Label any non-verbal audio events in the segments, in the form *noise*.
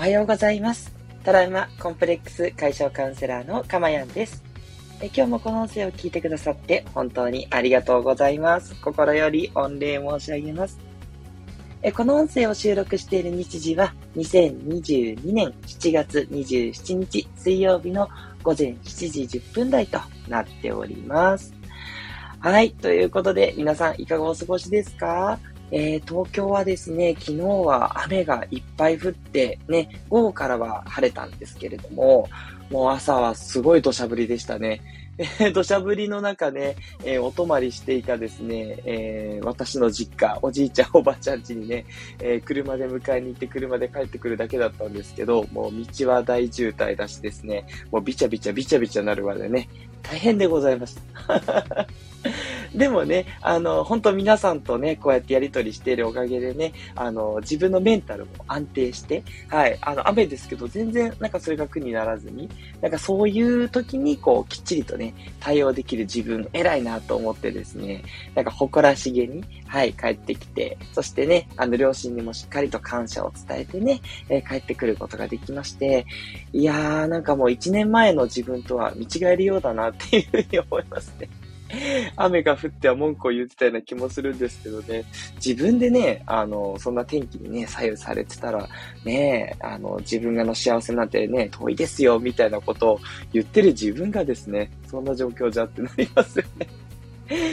おはようございます。トラウマコンプレックス解消カウンセラーのかまやんです。え今日もこの音声を聞いてくださって本当にありがとうございます。心より御礼申し上げます。えこの音声を収録している日時は2022年7月27日水曜日の午前7時10分台となっております。はい。ということで、皆さんいかがお過ごしですか？えー、東京はですね、昨日は雨がいっぱい降って、ね、午後からは晴れたんですけれども、もう朝はすごい土砂降りでしたね。え *laughs* 土砂降りの中ね、えー、お泊まりしていたですね、えー、私の実家、おじいちゃん、*laughs* おばあちゃん家にね、えー、車で迎えに行って車で帰ってくるだけだったんですけど、もう道は大渋滞だしですね、もうビチャビチャビチャビチャなるまでね、大変でございました。*laughs* でもね、あの、本当皆さんとね、こうやってやりとりしているおかげでね、あの、自分のメンタルも安定して、はい、あの、雨ですけど、全然なんかそれが苦にならずに、なんかそういう時に、こう、きっちりとね、対応できる自分、偉いなと思ってですね、なんか誇らしげに、はい、帰ってきて、そしてね、あの、両親にもしっかりと感謝を伝えてね、えー、帰ってくることができまして、いやー、なんかもう一年前の自分とは見違えるようだなっていうふうに思いますね。*laughs* 雨が降っては文句を言ってたような気もするんですけどね、自分でね、あの、そんな天気にね、左右されてたら、ね、あの、自分がの幸せなんてね、遠いですよ、みたいなことを言ってる自分がですね、そんな状況じゃってなりますよね。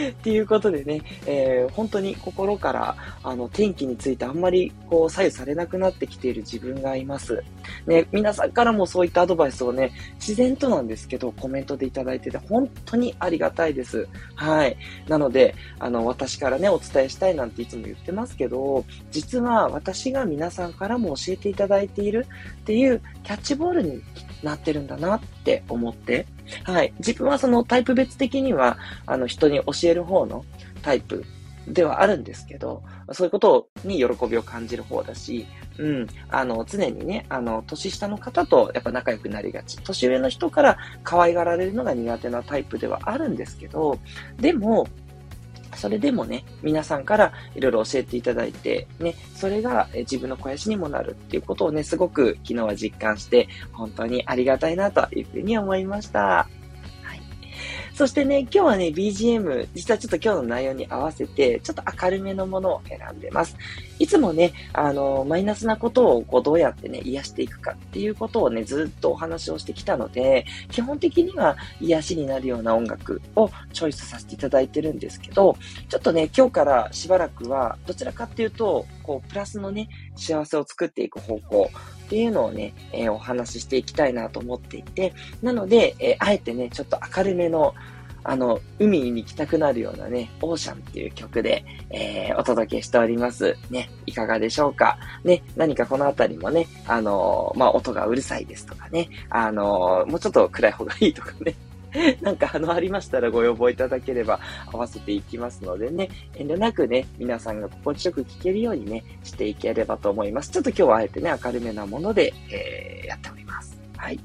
っていうことでね、えー、本当に心から、あの、天気についてあんまり、こう、左右されなくなってきている自分がいます。ね、皆さんからもそういったアドバイスをね、自然となんですけど、コメントでいただいてて、本当にありがたいです。はい。なので、あの、私からね、お伝えしたいなんていつも言ってますけど、実は私が皆さんからも教えていただいているっていうキャッチボールに来なってるんだなって思って、はい。自分はそのタイプ別的には、あの、人に教える方のタイプではあるんですけど、そういうことに喜びを感じる方だし、うん、あの、常にね、あの、年下の方とやっぱ仲良くなりがち。年上の人から可愛がられるのが苦手なタイプではあるんですけど、でも、それでもね、皆さんからいろいろ教えていただいて、ね、それが自分の肥やしにもなるっていうことをね、すごく昨日は実感して、本当にありがたいなというふうに思いました。そしてね、今日はね、BGM、実はちょっと今日の内容に合わせて、ちょっと明るめのものを選んでます。いつもね、あの、マイナスなことをこうどうやってね、癒していくかっていうことをね、ずっとお話をしてきたので、基本的には癒しになるような音楽をチョイスさせていただいてるんですけど、ちょっとね、今日からしばらくは、どちらかっていうと、こう、プラスのね、幸せを作っていく方向っていうのをね、えー、お話ししていきたいなと思っていて、なので、えー、あえてね、ちょっと明るめの、あの、海に行きたくなるようなね、オーシャンっていう曲で、えー、お届けしております。ね、いかがでしょうかね、何かこのあたりもね、あのー、まあ、音がうるさいですとかね、あのー、もうちょっと暗い方がいいとかね、*laughs* なんかあの、ありましたらご要望いただければ合わせていきますのでね、遠慮なくね、皆さんが心地よく聞けるようにね、していければと思います。ちょっと今日はあえてね、明るめなもので、えー、やっております。はい。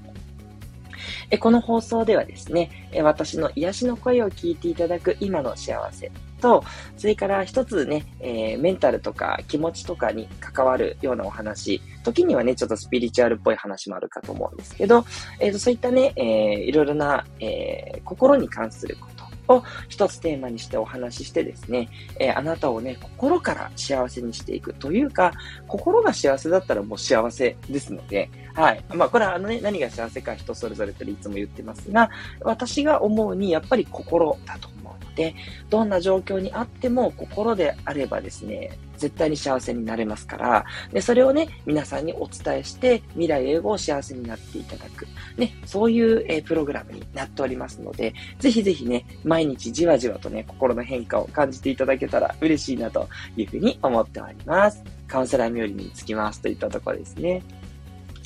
えこの放送ではですね、え私の癒しの声を聞いていただく今の幸せと、それから一つね、えー、メンタルとか気持ちとかに関わるようなお話、時にはね、ちょっとスピリチュアルっぽい話もあるかと思うんですけど、えーと、そういったね、えー、いろいろな、えー、心に関すること。を一つテーマにしてお話ししてですね、えー、あなたをね、心から幸せにしていくというか、心が幸せだったらもう幸せですので、はい。まあ、これはあのね、何が幸せか人それぞれといつも言ってますが、私が思うにやっぱり心だと思うので、どんな状況にあっても心であればですね、絶対に幸せになれますから、で、それをね、皆さんにお伝えして、未来英語を幸せになっていただく。ね、そういう、えー、プログラムになっておりますので、ぜひぜひね、毎日じわじわとね、心の変化を感じていただけたら嬉しいなというふうに思っております。カウンセラー冥利につきますといったところですね。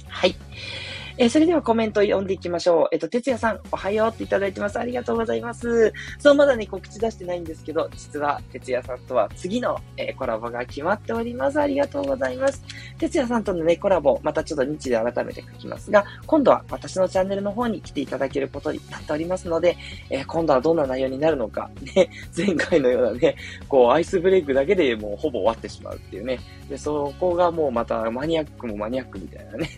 はい。えー、それではコメント読んでいきましょう。えっ、と、哲也さん、おはようっていただいてます。ありがとうございます。そう、まだね、告知出してないんですけど、実は、哲也さんとは次の、えー、コラボが決まっております。ありがとうございます。哲也さんとのね、コラボ、またちょっと日で改めて書きますが、今度は私のチャンネルの方に来ていただけることになっておりますので、え、今度はどんな内容になるのか、ね、*laughs* 前回のようなね、こう、アイスブレイクだけでもうほぼ終わってしまうっていうね。で、そこがもうまたマニアックもマニアックみたいなね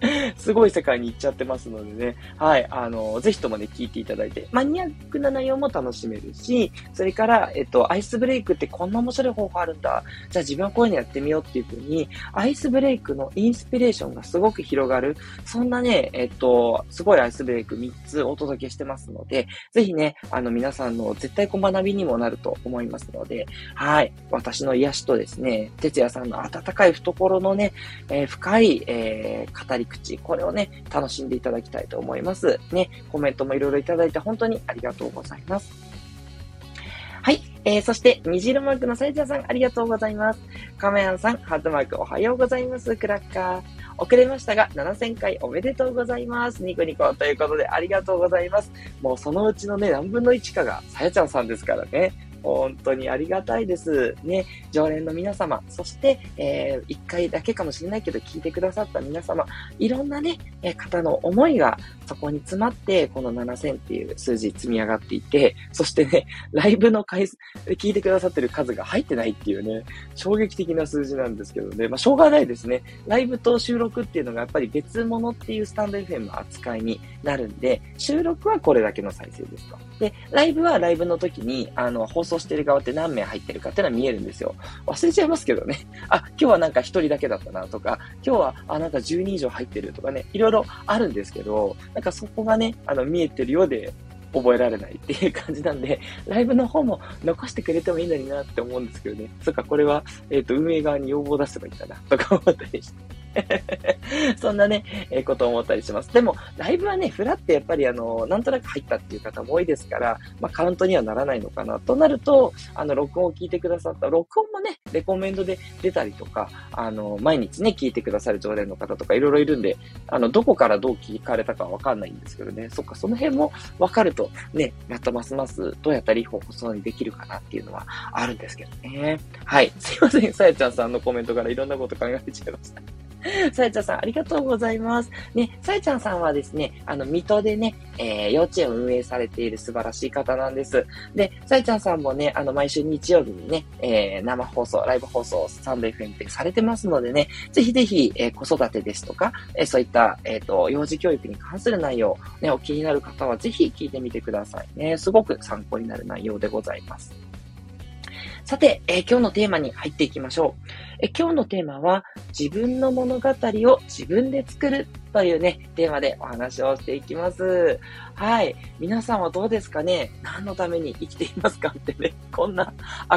*laughs* すごい世界に行っちゃってますのでね。はい。あの、ぜひともね、聞いていただいて、マニアックな内容も楽しめるし、それから、えっと、アイスブレイクってこんな面白い方法あるんだ。じゃあ自分はこういうのやってみようっていう風に、アイスブレイクのインスピレーションがすごく広がる。そんなね、えっと、すごいアイスブレイク3つお届けしてますので、ぜひね、あの、皆さんの絶対こう学びにもなると思いますので、はい。私の癒しとですね、哲也さんの温かい懐のね、えー、深い、えー、語り口、これをね、楽しんでいただきたいと思います。ね、コメントもいろいろいただいて本当にありがとうございます。はい。えー、そして、虹色マークのサイチャーさん、ありがとうございます。カメヤンさん、ハートマークおはようございます。クラッカー。遅れましたが、7000回おめでとうございます。ニコニコということで、ありがとうございます。もうそのうちのね、何分の1かが、さやちゃんさんですからね。本当にありがたいです。ね、常連の皆様、そして、えー、1回だけかもしれないけど聞いてくださった皆様、いろんなね、え方の思いがそこに詰まって、この7000っていう数字積み上がっていて、そしてね、ライブの回数、聞いてくださってる数が入ってないっていうね、衝撃的な数字なんですけどね、まあ、しょうがないですね。ライブと収録っていうのがやっぱり別物っていうスタンド FM の扱いになるんで、収録はこれだけの再生ですと。で、ライブはライブの時に、あの、放送してる側って何名入ってるかっていうのは見えるんですよ。忘れちゃいますけどね。*laughs* あ、今日はなんか1人だけだったなとか、今日は、あ、なんか10人以上入ってるとかね、いろいろあるんですけど、なんかそこがね、あの、見えてるようで、覚えられないっていう感じなんで、ライブの方も残してくれてもいいのになって思うんですけどね。そっか、これは、えっ、ー、と、運営側に要望出せばいいんだな、とか思ったりして。*laughs* そんなね、えー、ことを思ったりします。でも、ライブはね、フラってやっぱりあの、なんとなく入ったっていう方も多いですから、まあ、カウントにはならないのかな。となると、あの、録音を聞いてくださった、録音もね、レコメンドで出たりとか、あの、毎日ね、聞いてくださる常連の方とかいろいろいるんで、あの、どこからどう聞かれたかわかんないんですけどね、そっか、その辺もわかると、ね、またますますどうやったらいい方法にできるかなっていうのはあるんですけどね。はい。すいません、さやちゃんさんのコメントからいろんなこと考えちゃいました。*laughs* さやちゃんさん、ありがとうございます。ね、さやちゃんさんはですね、あの、水戸でね、えー、幼稚園を運営されている素晴らしい方なんです。で、さやちゃんさんもね、あの、毎週日曜日にね、えー、生放送、ライブ放送、サンド FM ってされてますのでね、ぜひぜひ、えー、子育てですとか、えー、そういった、えっ、ー、と、幼児教育に関する内容、ね、お気になる方はぜひ聞いてみてくださいね。すごく参考になる内容でございます。さて、えー、今日のテーマに入っていきましょう。え今日のテーマは、自分の物語を自分で作るというね、テーマでお話をしていきます。はい。皆さんはどうですかね？何のために生きていますかってね、*laughs* こんな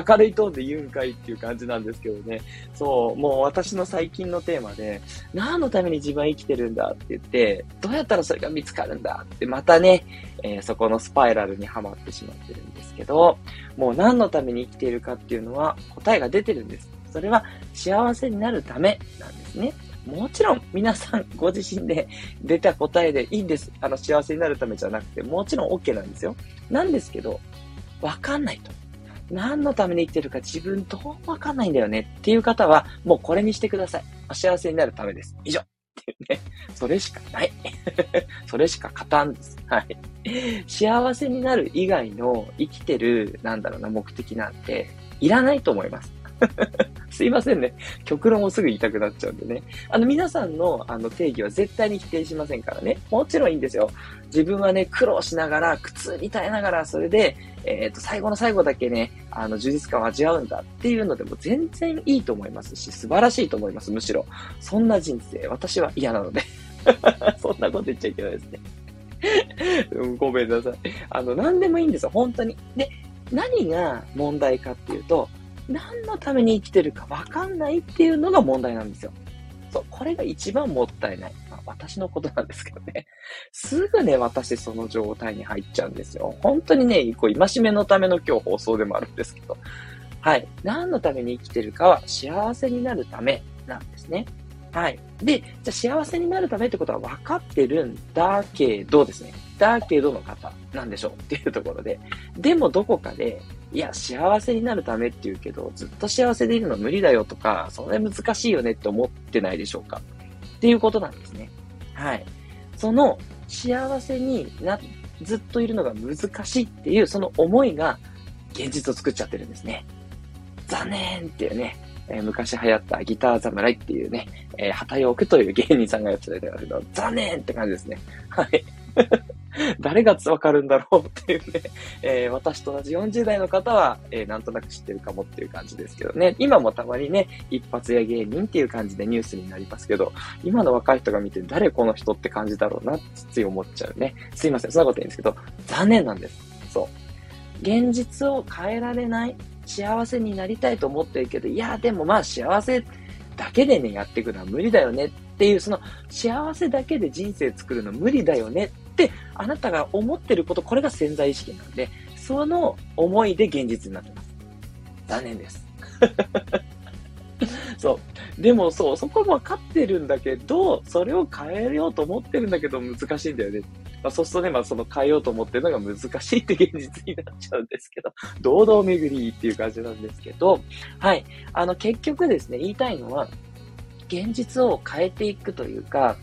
明るいトーンで言うんかいっていう感じなんですけどね。そう、もう私の最近のテーマで、何のために自分は生きてるんだって言って、どうやったらそれが見つかるんだってまたね、えー、そこのスパイラルにはまってしまってるんですけど、もう何のために生きているかっていうのは答えが出てるんです。それは幸せになるためなんですね。もちろん皆さんご自身で *laughs* 出た答えでいいんです。あの幸せになるためじゃなくて、もちろん OK なんですよ。なんですけど、わかんないと。何のために生きてるか自分どうもわかんないんだよねっていう方は、もうこれにしてください。幸せになるためです。以上。っていうね。*laughs* それしかない。*laughs* それしか勝たんです。はい。幸せになる以外の生きてる、なんだろうな、目的なんて、いらないと思います。*laughs* すいませんね。極論をすぐ言いたくなっちゃうんでね。あの、皆さんのあの定義は絶対に否定しませんからね。もちろんいいんですよ。自分はね、苦労しながら、苦痛に耐えながら、それで、えっ、ー、と、最後の最後だけね、あの、充実感を味わうんだっていうのでも全然いいと思いますし、素晴らしいと思います。むしろ。そんな人生、私は嫌なので。*laughs* そんなこと言っちゃいけないですね。*laughs* ごめんなさい。あの、何でもいいんですよ。本当に。で、何が問題かっていうと、何のために生きてるかわかんないっていうのが問題なんですよ。そう、これが一番もったいない。まあ、私のことなんですけどね。*laughs* すぐね、私その状態に入っちゃうんですよ。本当にね、こう、戒めのための今日放送でもあるんですけど。はい。何のために生きてるかは幸せになるためなんですね。はい。で、じゃあ幸せになるためってことは分かってるんだけどですね。だけどの方なんでしょうっていうところで。でもどこかで、いや、幸せになるためって言うけど、ずっと幸せでいるの無理だよとか、それ難しいよねって思ってないでしょうかっていうことなんですね。はい。その幸せにな、ずっといるのが難しいっていう、その思いが現実を作っちゃってるんですね。残念っていうね、えー、昔流行ったギター侍っていうね、えー、旗よくという芸人さんがやってたけど、残念って感じですね。はい。*laughs* 誰がわかるんだろうっていうね、*laughs* えー、私と同じ40代の方は、えー、なんとなく知ってるかもっていう感じですけどね、今もたまにね、一発屋芸人っていう感じでニュースになりますけど、今の若い人が見て誰この人って感じだろうなってつい思っちゃうね。すいません、そんなこと言うんですけど、残念なんです。そう。現実を変えられない、幸せになりたいと思ってるけど、いや、でもまあ幸せだけでね、やっていくのは無理だよねっていう、その幸せだけで人生作るの無理だよねあなたが思ってること、これが潜在意識なんで、その思いで現実になってます。残念です。*laughs* そう。でもそう、そこ分かってるんだけど、それを変えようと思ってるんだけど難しいんだよね。まあ、そうするとね、まあ、その変えようと思ってるのが難しいって現実になっちゃうんですけど、堂々巡りっていう感じなんですけど、はい。あの、結局ですね、言いたいのは、現実を変えていくというか、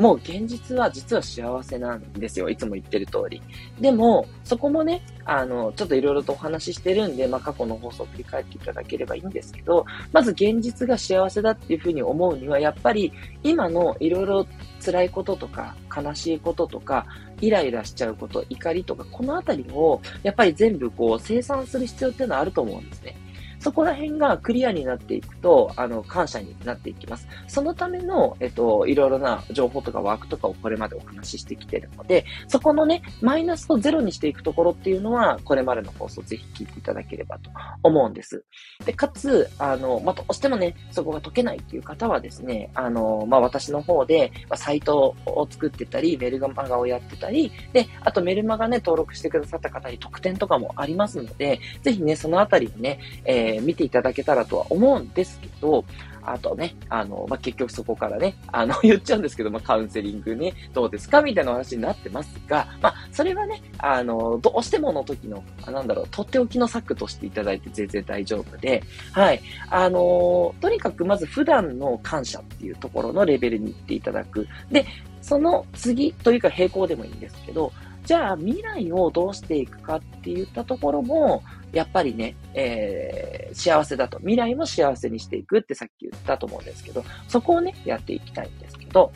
もう現実は実は幸せなんですよ。いつも言ってる通り。でも、そこもね、あの、ちょっといろいろとお話ししてるんで、まあ、過去の放送を振り返っていただければいいんですけど、まず現実が幸せだっていうふうに思うには、やっぱり今のいろいろ辛いこととか、悲しいこととか、イライラしちゃうこと、怒りとか、このあたりを、やっぱり全部こう、生産する必要っていうのはあると思うんですね。そこら辺がクリアになっていくと、あの、感謝になっていきます。そのための、えっと、いろいろな情報とかワークとかをこれまでお話ししてきてるので、そこのね、マイナスとゼロにしていくところっていうのは、これまでの放送ぜひ聞いていただければと思うんです。で、かつ、あの、まあ、どうしてもね、そこが解けないっていう方はですね、あの、まあ、私の方で、まあ、サイトを作ってたり、メルマガをやってたり、で、あとメルマガね、登録してくださった方に特典とかもありますので、ぜひね、そのあたりをね、えー、見ていただけたらとは思うんですけど、あとね、あの、まあ、結局そこからね、あの、*laughs* 言っちゃうんですけど、まあ、カウンセリングね、どうですかみたいな話になってますが、まあ、それはね、あの、どうしてもの時の、あなんだろう、とっておきの策としていただいて全然大丈夫で、はい。あの、とにかくまず普段の感謝っていうところのレベルに行っていただく。で、その次というか並行でもいいんですけど、じゃあ未来をどうしていくかって言ったところも、やっぱりね、えー、幸せだと。未来も幸せにしていくってさっき言ったと思うんですけど、そこをね、やっていきたいんですけど、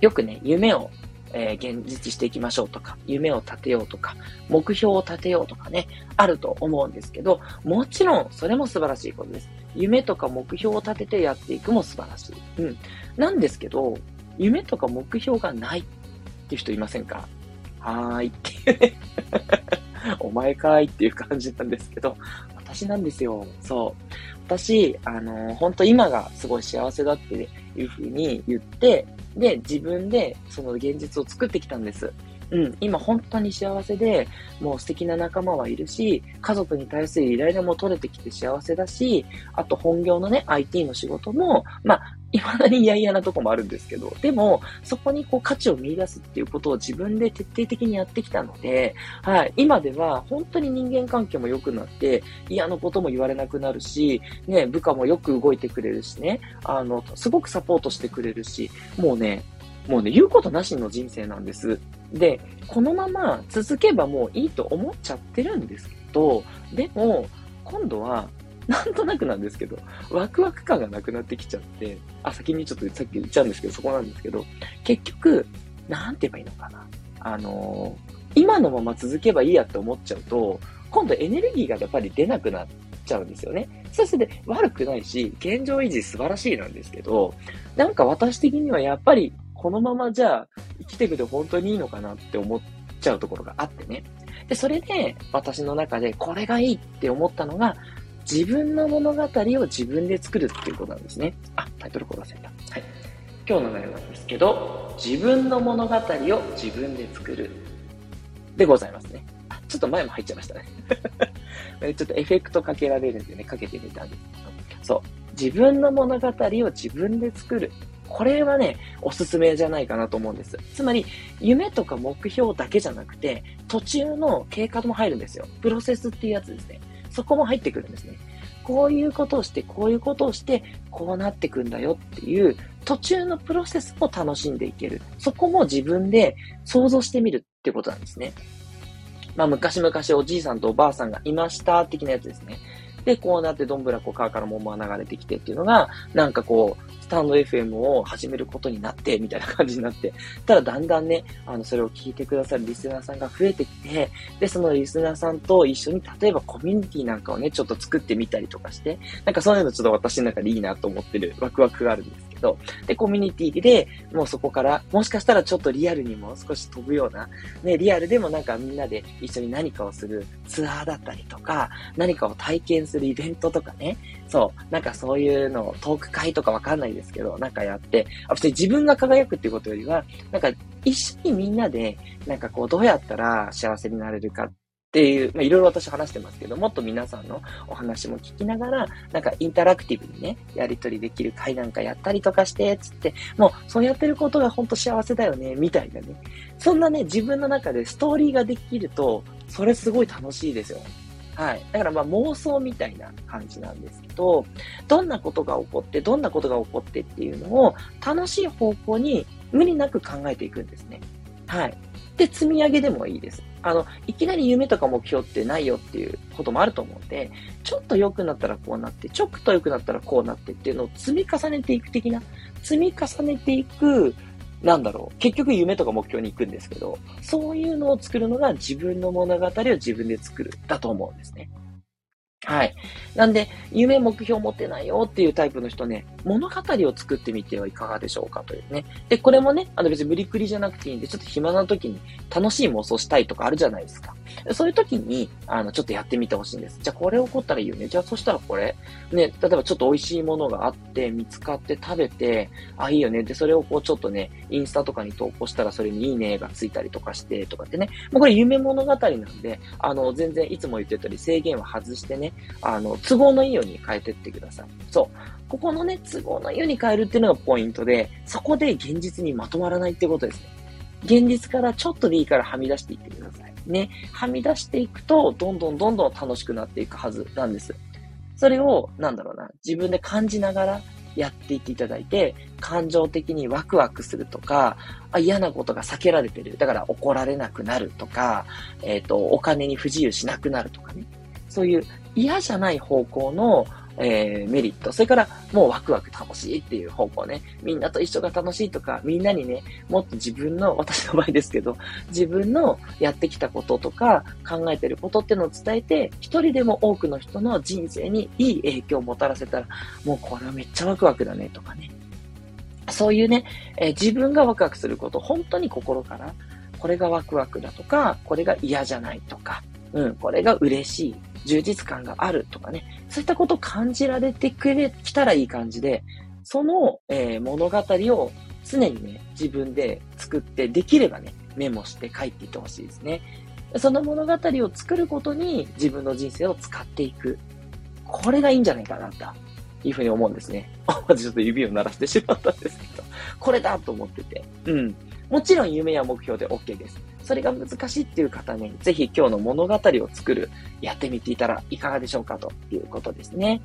よくね、夢を、えー、現実していきましょうとか、夢を立てようとか、目標を立てようとかね、あると思うんですけど、もちろん、それも素晴らしいことです。夢とか目標を立ててやっていくも素晴らしい。うん。なんですけど、夢とか目標がないって人いませんか？はーいっていうねお前かーいっていう感じなんですけど、私なんですよ。そう。私、あの、本当今がすごい幸せだっていうふうに言って、で、自分でその現実を作ってきたんです。うん、今本当に幸せで、もう素敵な仲間はいるし、家族に対する依頼も取れてきて幸せだし、あと本業のね、IT の仕事も、まあ、未だに嫌々なとこもあるんですけど、でも、そこにこう価値を見出すっていうことを自分で徹底的にやってきたので、はい、今では本当に人間関係も良くなって、嫌なことも言われなくなるし、ね、部下もよく動いてくれるしね、あの、すごくサポートしてくれるし、もうね、もうね、言うことなしの人生なんです。で、このまま続けばもういいと思っちゃってるんですけど、でも、今度は、なんとなくなんですけど、ワクワク感がなくなってきちゃって、あ、先にちょっとさっき言っちゃうんですけど、そこなんですけど、結局、なんて言えばいいのかな。あのー、今のまま続けばいいやって思っちゃうと、今度エネルギーがやっぱり出なくなっちゃうんですよね。そして悪くないし、現状維持素晴らしいなんですけど、なんか私的にはやっぱりこのままじゃあ生きていくで本当にいいのかなって思っちゃうところがあってね。で、それで私の中でこれがいいって思ったのが、自分の物語を自分で作るっていうことなんですね。あ、タイトルコール忘れた。はい。今日の内容なんですけど、自分の物語を自分で作る。でございますね。あ、ちょっと前も入っちゃいましたね。*laughs* ちょっとエフェクトかけられるんでね、かけてみたんですけど。そう。自分の物語を自分で作る。これはね、おすすめじゃないかなと思うんです。つまり、夢とか目標だけじゃなくて、途中の経過も入るんですよ。プロセスっていうやつですね。そこも入ってくるんですね。こういうことをして、こういうことをして、こうなってくんだよっていう、途中のプロセスも楽しんでいける。そこも自分で想像してみるってことなんですね。まあ、昔々おじいさんとおばあさんがいました、的なやつですね。で、こうなってどんぶらこ川から桃が流れてきてっていうのが、なんかこう、スタンド FM を始めることになって、みたいな感じになって、ただだんだんね、あの、それを聞いてくださるリスナーさんが増えてきて、で、そのリスナーさんと一緒に、例えばコミュニティなんかをね、ちょっと作ってみたりとかして、なんかそういうのちょっと私の中でいいなと思ってるワクワクがあるんです。ど、で、コミュニティで、もうそこから、もしかしたらちょっとリアルにも少し飛ぶような、ね、リアルでもなんかみんなで一緒に何かをするツアーだったりとか、何かを体験するイベントとかね、そう、なんかそういうのを、トーク会とかわかんないですけど、なんかやって、あ、別に自分が輝くっていうことよりは、なんか一緒にみんなで、なんかこう、どうやったら幸せになれるかっていう、まあ、いろいろ私話してますけど、もっと皆さんのお話も聞きながら、なんかインタラクティブにね、やりとりできる会なんかやったりとかして、つって、もうそうやってることが本当幸せだよね、みたいなね。そんなね、自分の中でストーリーができると、それすごい楽しいですよ。はい。だからまあ妄想みたいな感じなんですけど、どんなことが起こって、どんなことが起こってっていうのを楽しい方向に無理なく考えていくんですね。はい。で、積み上げでもいいです。あの、いきなり夢とか目標ってないよっていうこともあると思うんで、ちょっと良くなったらこうなって、ちょっと良くなったらこうなってっていうのを積み重ねていく的な、積み重ねていく、なんだろう、結局夢とか目標に行くんですけど、そういうのを作るのが自分の物語を自分で作る、だと思うんですね。はい。なんで、夢、目標持ってないよっていうタイプの人ね、物語を作ってみてはいかがでしょうかというね。で、これもね、あの別に無理くりじゃなくていいんで、ちょっと暇な時に楽しい妄想したいとかあるじゃないですか。そういう時に、あの、ちょっとやってみてほしいんです。じゃあこれ起こったらいいよね。じゃあそしたらこれ、ね、例えばちょっと美味しいものがあって、見つかって食べて、あ、いいよね。で、それをこうちょっとね、インスタとかに投稿したらそれにいいねがついたりとかしてとかってね。もうこれ夢物語なんで、あの、全然いつも言ってたり制限は外してね、あの、都合のいいように変えてってください。そう。ここのね、都合のいいように変えるっていうのがポイントで、そこで現実にまとまらないってことですね。現実からちょっとでいいからはみ出していってください。ね。はみ出していくと、どんどんどんどん楽しくなっていくはずなんです。それを、なんだろうな、自分で感じながらやっていっていただいて、感情的にワクワクするとか、あ嫌なことが避けられてる。だから怒られなくなるとか、えっ、ー、と、お金に不自由しなくなるとかね。そういう嫌じゃない方向のえー、メリット。それから、もうワクワク楽しいっていう方向ね。みんなと一緒が楽しいとか、みんなにね、もっと自分の、*laughs* 私の場合ですけど、自分のやってきたこととか、考えてることってのを伝えて、一人でも多くの人の人生にいい影響をもたらせたら、もうこれはめっちゃワクワクだね、とかね。そういうね、えー、自分がワクワクすること、本当に心から、これがワクワクだとか、これが嫌じゃないとか、うん、これが嬉しい。充実感があるとかね、そういったことを感じられてくれ、きたらいい感じで、その、えー、物語を常にね、自分で作って、できればね、メモして書いていってほしいですね。その物語を作ることに自分の人生を使っていく。これがいいんじゃないかな、というふうに思うんですね。*laughs* ちょっと指を鳴らしてしまったんですけど、これだと思ってて。うん。もちろん夢や目標で OK です。それが難しいっていう方に、ぜひ今日の物語を作る、やってみていたらいかがでしょうかということですね。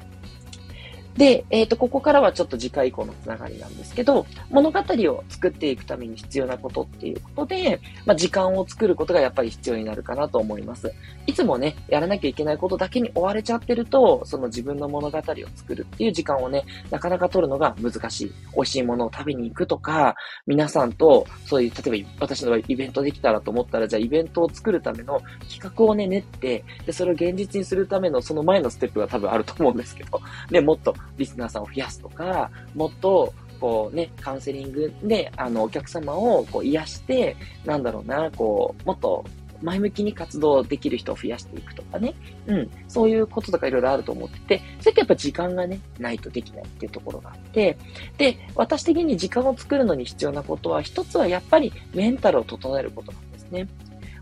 で、えっ、ー、と、ここからはちょっと次回以降のつながりなんですけど、物語を作っていくために必要なことっていうことで、まあ、時間を作ることがやっぱり必要になるかなと思います。いつもね、やらなきゃいけないことだけに追われちゃってると、その自分の物語を作るっていう時間をね、なかなか取るのが難しい。美味しいものを食べに行くとか、皆さんと、そういう、例えば私の場合イベントできたらと思ったら、じゃあイベントを作るための企画をね、練って、で、それを現実にするためのその前のステップが多分あると思うんですけど、ね、もっとリスナーさんを増やすとか、もっと、こうね、カウンセリングで、あの、お客様をこう癒して、なんだろうな、こう、もっと前向きに活動できる人を増やしていくとかね。うん。そういうこととかいろいろあると思ってて、それってやっぱ時間がね、ないとできないっていうところがあって、で、私的に時間を作るのに必要なことは、一つはやっぱりメンタルを整えることなんですね。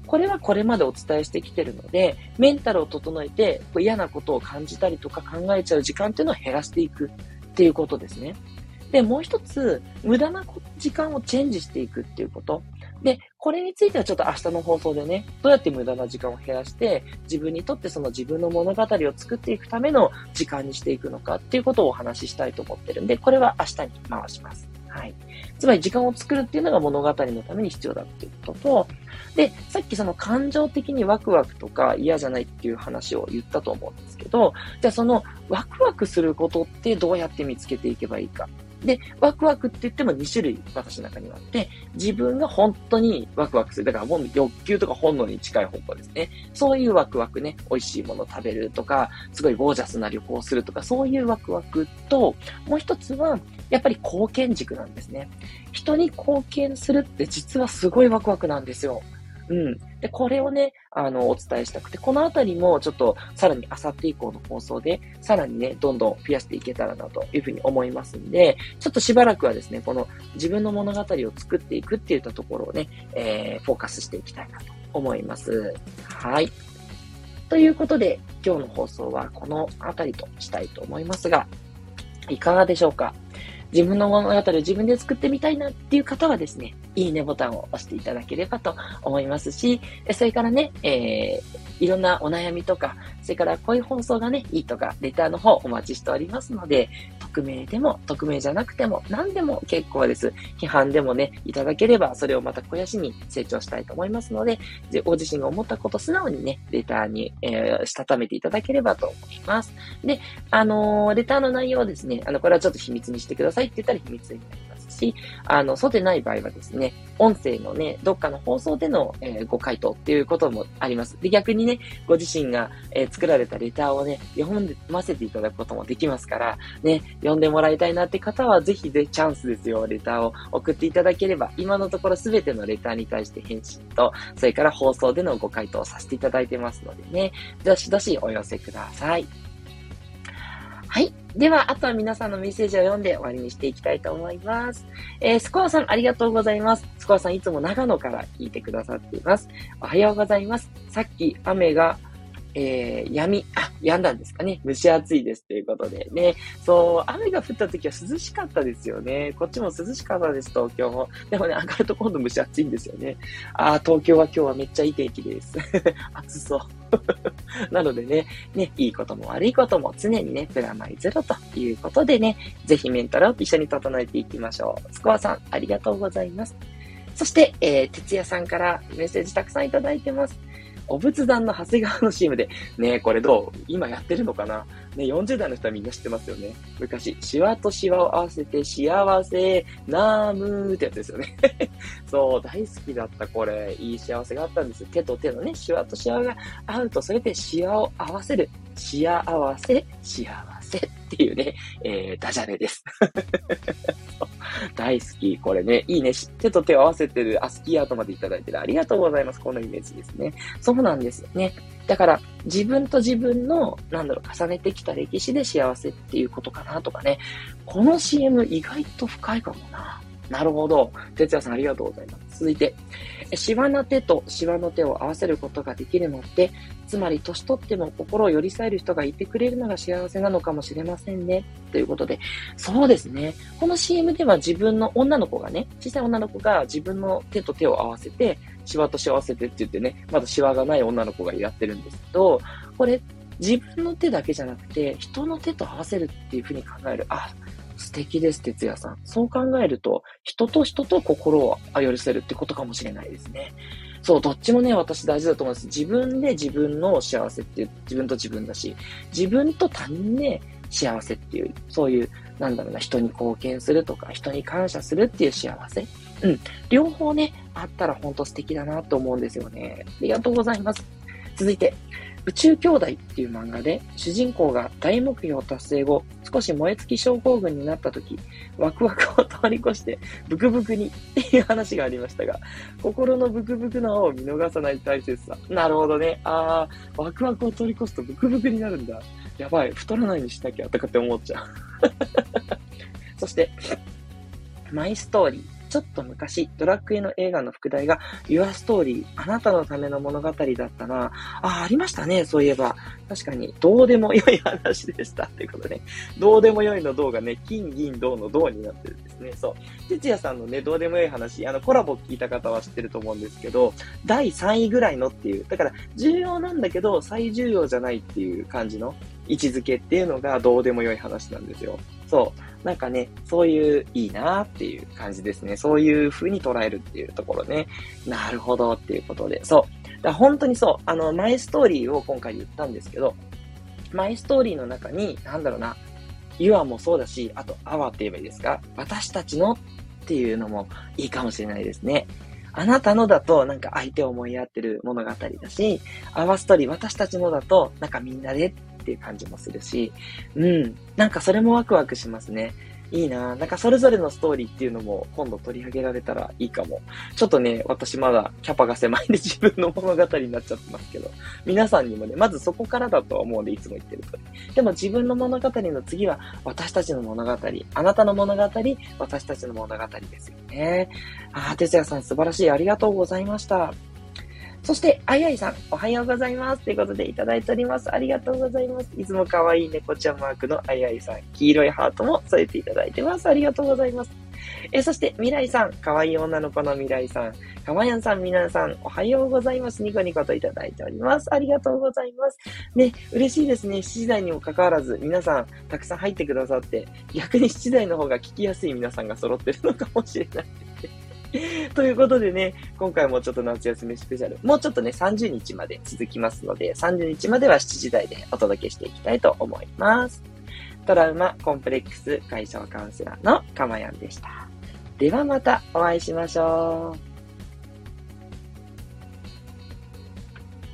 これはこれまでお伝えしてきてるので、メンタルを整えて、嫌なことを感じたりとか考えちゃう時間っていうのを減らしていく。っていうことですね。で、もう一つ、無駄な時間をチェンジしていくっていうこと。で、これについてはちょっと明日の放送でね、どうやって無駄な時間を減らして、自分にとってその自分の物語を作っていくための時間にしていくのかっていうことをお話ししたいと思ってるんで、これは明日に回します。はい。つまり時間を作るっていうのが物語のために必要だっていうことと、で、さっきその感情的にワクワクとか嫌じゃないっていう話を言ったと思うんですけど、じゃあそのワクワクすることってどうやって見つけていけばいいか。で、ワクワクって言っても2種類私の中にはあって、自分が本当にワクワクする。だからもう欲求とか本能に近い方向ですね。そういうワクワクね、美味しいものを食べるとか、すごいゴージャスな旅行をするとか、そういうワクワクと、もう一つは、やっぱり貢献軸なんですね。人に貢献するって実はすごいワクワクなんですよ。うん。で、これをね、あの、お伝えしたくて、このあたりもちょっと、さらにあさって以降の放送で、さらにね、どんどん増やしていけたらなというふうに思いますんで、ちょっとしばらくはですね、この自分の物語を作っていくっていったところをね、えー、フォーカスしていきたいなと思います。はい。ということで、今日の放送はこのあたりとしたいと思いますが、いかがでしょうか？自分の物語を自分で作ってみたいなっていう方はですね、いいねボタンを押していただければと思いますし、それからね、えー、いろんなお悩みとか、それからこういう放送がね、いいとか、レターの方お待ちしておりますので、匿名でも、匿名じゃなくても、何でも結構です。批判でもね、いただければ、それをまた肥やしに成長したいと思いますので、ご自身が思ったこと素直にね、レターに、えー、したためていただければと思います。で、あのー、レターの内容ですね、あの、これはちょっと秘密にしてくださいって言ったら秘密になりし、あの、そうでない場合はですね、音声のね、どっかの放送での、えー、ご回答っていうこともあります。で、逆にね、ご自身が、えー、作られたレターをね、読んで、ませていただくこともできますから、ね、読んでもらいたいなって方は、ぜひで、チャンスですよ、レターを送っていただければ、今のところすべてのレターに対して返信と、それから放送でのご回答をさせていただいてますのでね、どしどしお寄せください。はい。では、あとは皆さんのメッセージを読んで終わりにしていきたいと思います。えー、スコアさん、ありがとうございます。スコアさん、いつも長野から聞いてくださっています。おはようございます。さっき雨がえー、闇、あ、止んだんですかね。蒸し暑いですということでね。そう、雨が降った時は涼しかったですよね。こっちも涼しかったです、東京も。でもね、上がると今度蒸し暑いんですよね。あ東京は今日はめっちゃいい天気です。*laughs* 暑そう。*laughs* なのでね、ね、いいことも悪いことも常にね、プラマイゼロということでね、ぜひメンタルを一緒に整えていきましょう。スコアさん、ありがとうございます。そして、えー、哲也さんからメッセージたくさんいただいてます。お仏壇の長谷川の CM で、ねこれどう？今やってるのかな？ね、40代の人はみんな知ってますよね。昔、シワとシワを合わせて幸せ、ナームーってやつですよね。*laughs* そう、大好きだった、これ。いい幸せがあったんです。手と手のね、シワとシワが合うと、それでシワを合わせる。幸せ、幸せっていうね、えー、ダジャレです。*laughs* *laughs* 大好き。これね、いいね。手と手を合わせてるアスキーアートまでいただいてる。ありがとうございます。このイメージですね。そうなんですよね。だから、自分と自分の、なんだろう、重ねてきた歴史で幸せっていうことかなとかね。この CM 意外と深いかもな。なるほど。哲也さんありがとうございます。続いて、シワの手とシワの手を合わせることができるのって、つまり年取っても心を寄り添える人がいてくれるのが幸せなのかもしれませんね。ということで、そうですね。この CM では自分の女の子がね、小さい女の子が自分の手と手を合わせて、シワとシワ合わせてって言ってね、まだシワがない女の子がやってるんですけど、これ、自分の手だけじゃなくて、人の手と合わせるっていうふうに考える。あ、素敵です、哲也さん。そう考えると、人と人と心を寄り添えるってことかもしれないですね。そう、どっちもね、私大事だと思います。自分で自分の幸せっていう、自分と自分だし、自分と他人で幸せっていう、そういう、なんだろうな、人に貢献するとか、人に感謝するっていう幸せ。うん。両方ね、あったら本当素敵だなと思うんですよね。ありがとうございます。続いて、宇宙兄弟っていう漫画で、主人公が大目標達成後、少し燃え尽き症候群になった時、ワクワクを通り越して、ブクブクにっていう話がありましたが、心のブクブクの青を見逃さない大切さ。なるほどね。あー、ワクワクを通り越すとブクブクになるんだ。やばい、太らないにしなきゃとかって思っちゃう。*laughs* そして、マイストーリー。ちょっと昔、ドラクエの映画の副題が Your Story あなたのための物語だったな。あ、ありましたね、そういえば。確かに、どうでも良い話でしたっていうことで、ね、どうでも良いの銅がね、金、銀、銅の銅になってるんですね。そう。哲也さんのね、どうでも良い話、あの、コラボ聞いた方は知ってると思うんですけど、第3位ぐらいのっていう、だから、重要なんだけど、最重要じゃないっていう感じの位置づけっていうのがどうでも良い話なんですよ。そう。なんかね、そういういいなっていう感じですね。そういう風に捉えるっていうところね。なるほどっていうことで。そう。だ本当にそう。あの、マイストーリーを今回言ったんですけど、マイストーリーの中に、なんだろうな、ユアもそうだし、あと、アワって言えばいいですか私たちのっていうのもいいかもしれないですね。あなたのだと、なんか相手を思いやってる物語だし、アワストーリー、私たちのだと、なんかみんなでっていう感じもするし、うん。なんかそれもワクワクしますね。いいななんかそれぞれのストーリーっていうのも今度取り上げられたらいいかも。ちょっとね、私まだキャパが狭いんで自分の物語になっちゃってますけど、皆さんにもね、まずそこからだとは思うんでいつも言ってるとでも自分の物語の次は私たちの物語、あなたの物語、私たちの物語ですよね。ああ、哲也さん素晴らしい。ありがとうございました。そして、あいあいさん、おはようございます。ということでいただいております。ありがとうございます。いつも可愛い猫ちゃんマークのあいあいさん、黄色いハートも添えていただいてます。ありがとうございます。えそして、未来さん、可愛い女の子の未来さん、かまやんさん、みなさん、おはようございます。ニコニコといただいております。ありがとうございます。ね、嬉しいですね。7時台にもかかわらず、皆さん、たくさん入ってくださって、逆に7時台の方が聞きやすい皆さんが揃ってるのかもしれない。*laughs* ということでね、今回もちょっと夏休みスペシャル、もうちょっとね、30日まで続きますので、30日までは7時台でお届けしていきたいと思います。トラウマコンプレックス解消カウンセラーのかまやんでした。ではまたお会いしましょう。